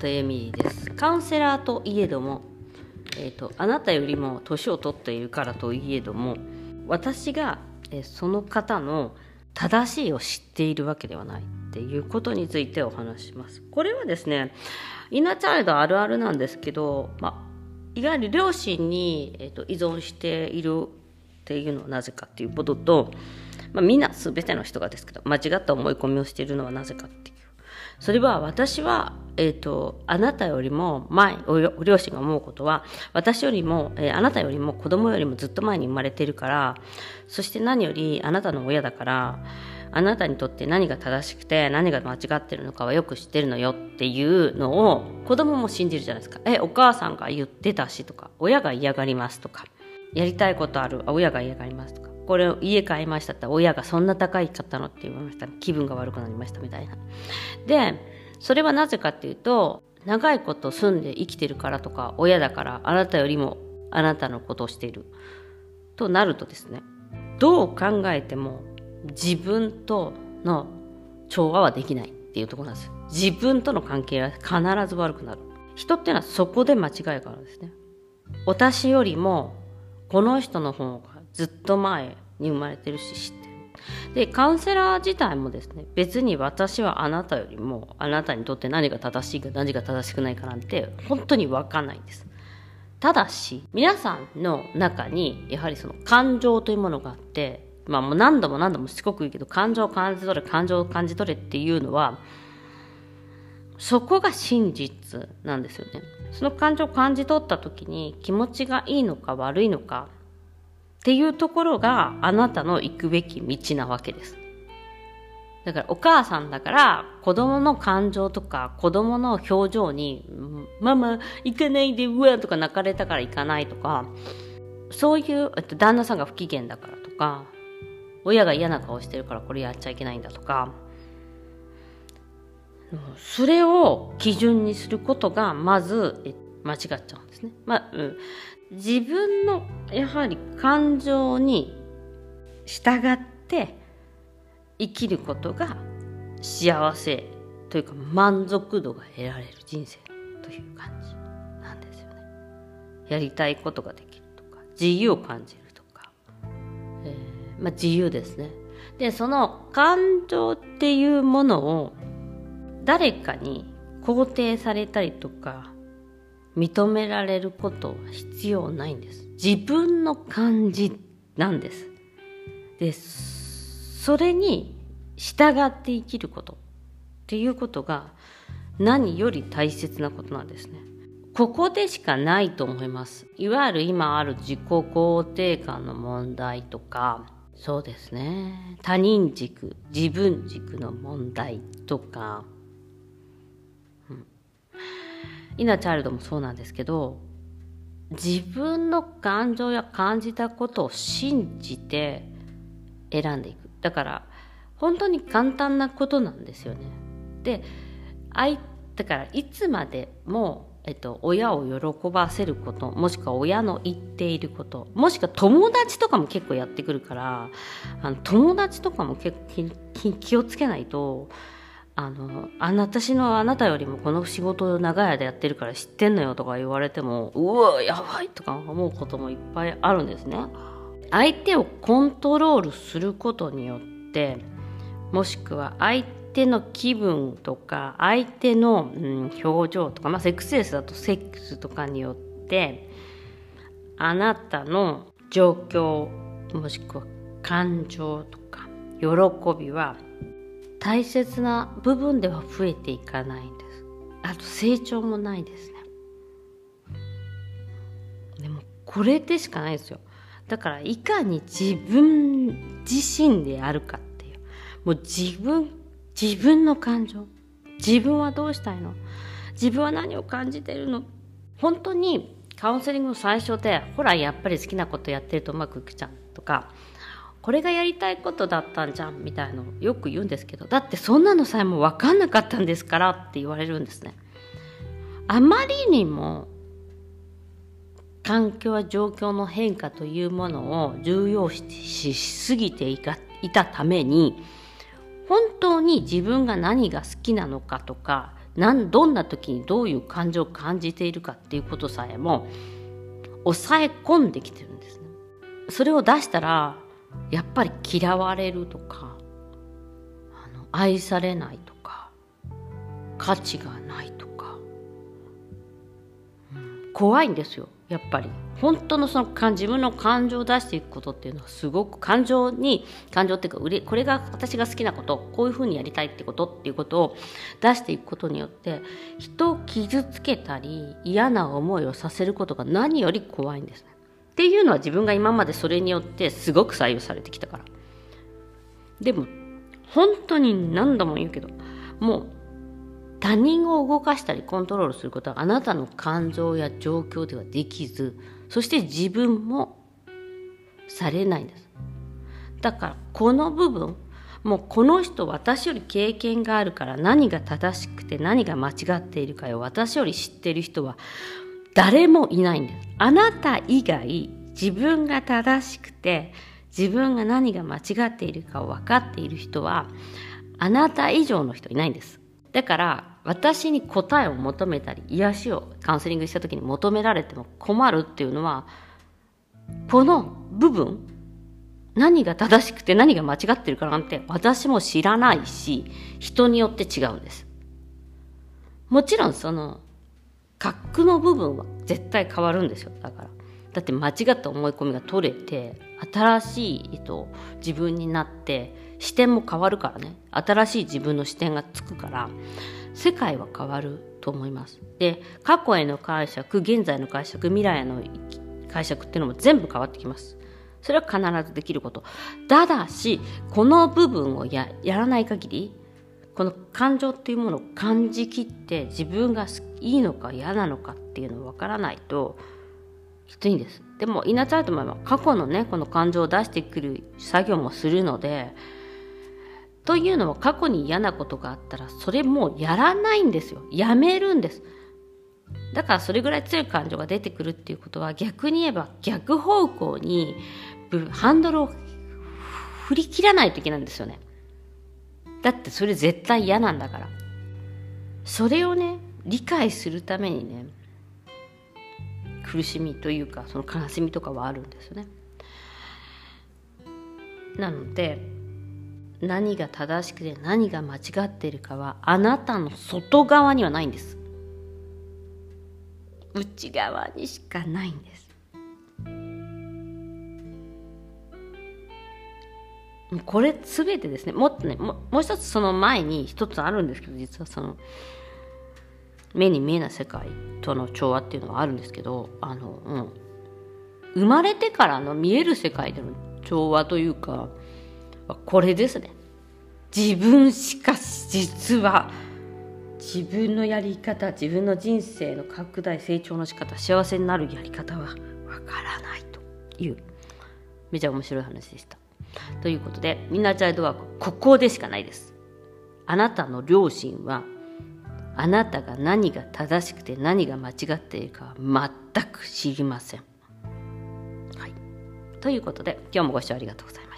本恵美です。カウンセラーといえども、えーと、あなたよりも年を取っているからといえども私が、えその方の正しいを知っているわけではないっていうことについてお話します。これはですねイナチャイルドあるあるなんですけど、ま、いわゆる両親に、えーと依存しているっていうのはなぜかっていうことと、ま、みんな全ての人がですけど間違った思い込みをしているのはなぜかっていう。それは私は、えーと、あなたよりも前お両親が思うことは私よりも、えー、あなたよりも子供よりもずっと前に生まれてるからそして何よりあなたの親だからあなたにとって何が正しくて何が間違ってるのかはよく知ってるのよっていうのを子供も信じるじゃないですか。え、お母さんが言ってたしとか、親が嫌がりますとか、やりたいことある、親が嫌がりますとか、これを家買いましたって親がそんな高い買ったのって言われました。気分が悪くなりましたみたいな。でそれはなぜかっていうと長いこと住んで生きてるからとか親だからあなたよりもあなたのことをしているとなるとですねどう考えても自分との調和はできないっていうとこなんです。自分との関係は必ず悪くなる。人っていうのはそこで間違いがあるんですね。私よりもこの人の方がずっと前に生まれてるし知ってる。でカウンセラー自体もですね別に私はあなたよりもあなたにとって何が正しいか何が正しくないかなんて本当に分かんないんです。ただし皆さんの中にやはりその感情というものがあってまあもう何度も何度もしつこく言うけど感情を感じ取れ感情を感じ取れっていうのはそこが真実なんですよね。その感情を感じ取った時に気持ちがいいのか悪いのかっていうところがあなたの行くべき道なわけです。だからお母さんだから子供の感情とか子供の表情に「ママ行かないでうわ」とか泣かれたから行かないとかそういう旦那さんが不機嫌だからとか親が嫌な顔してるからこれやっちゃいけないんだとかそれを基準にすることがまず間違っちゃうんですね。まあ、うん、自分のやはり感情に従って生きることが幸せというか満足度が得られる人生という感じなんですよね。やりたいことができるとか自由を感じるとか、えー、まあ、自由ですね。でその感情っていうものを誰かに肯定されたりとか認められることは必要ないんです。自分の感じなんです。でそれに従って生きることっていうことが何より大切なことなんですね。ここでしかないと思います。いわゆる今ある自己肯定感の問題とかそうですね。他人軸自分軸の問題とか。イナチャイルドもそうなんですけど自分の感情や感じたことを信じて選んでいく。だから本当に簡単なことなんですよね。で相だからいつまでも、えっと、親を喜ばせることもしくは親の言っていることもしくは友達とかも結構やってくるからあの友達とかも結構気をつけないとあのあな私のあなたよりもこの仕事を長い間やってるから知ってんのよとか言われてもうわやばいとか思うこともいっぱいあるんですね。相手をコントロールすることによってもしくは相手の気分とか相手の、うん、表情とか、まあ、セックスレスだとセックスとかによってあなたの状況もしくは感情とか喜びは大切な部分では増えていかないんです。あと成長もないですね。でもこれでしかないですよ。だからいかに自分自身であるかっていう。もう自分自分の感情。自分はどうしたいの？自分は何を感じてるの？本当にカウンセリングの最初でほらやっぱり好きなことやってるとうまくいくじゃんとかこれがやりたいことだったんじゃんみたいのよく言うんですけどだってそんなのさえも分かんなかったんですからって言われるんですね。あまりにも環境や状況の変化というものを重要視しすぎていたために本当に自分が何が好きなのかとかなんどんな時にどういう感情を感じているかっていうことさえも抑え込んできてるんですね。それを出したらやっぱり嫌われるとかあの愛されないとか価値がないとか、うん、怖いんですよやっぱり本当のその感自分の感情を出していくことっていうのはすごく感情に感情っていうかこれが私が好きなことこういうふうにやりたいってことっていうことを出していくことによって人を傷つけたり嫌な思いをさせることが何より怖いんですね。っていうのは自分が今までそれによってすごく左右されてきたから。でも本当に何度も言うけどもう他人を動かしたりコントロールすることはあなたの感情や状況ではできずそして自分もされないんですだからこの部分もうこの人私より経験があるから何が正しくて何が間違っているかを私より知ってる人は誰もいないんですあなた以外自分が正しくて自分が何が間違っているかを分かっている人はあなた以上の人いないんです。だから私に答えを求めたり癒しをカウンセリングした時に求められても困るっていうのはこの部分何が正しくて何が間違ってるかなんて私も知らないし人によって違うんです。もちろんその格の部分は絶対変わるんですよだからだって間違った思い込みが取れて新しい、えっと、自分になって視点も変わるからね新しい自分の視点がつくから世界は変わると思います。で過去への解釈現在の解釈未来への解釈っていうのも全部変わってきます。それは必ずできること。ただしこの部分をややらない限りこの感情っていうものを感じきって自分がいいのか嫌なのかっていうのをわからないときついんです。でもイナチャイトも過去のねこの感情を出してくる作業もするのでというのは過去に嫌なことがあったらそれもうやらないんですよ。やめるんです。だからそれぐらい強い感情が出てくるっていうことは逆に言えば逆方向にハンドルを振り切らないといけないんですよね。だってそれ絶対嫌なんだから。それをね理解するためにね苦しみというかその悲しみとかはあるんですよね。なので何が正しくて何が間違っているかはあなたの外側にはないんです。内側にしかないんです。これ全てですねもっとねもう一つその前に一つあるんですけど実はその目に見えない世界との調和っていうのはあるんですけどあの、うん、生まれてからの見える世界での調和というかこれですね自分しかし実は自分のやり方自分の人生の拡大成長の仕方幸せになるやり方はわからないというめちゃ面白い話でした。ということでみんなチャイルドワークここでしかないです。あなたの両親はあなたが何が正しくて何が間違っているかは全く知りません。はい、ということで今日もご視聴ありがとうございます。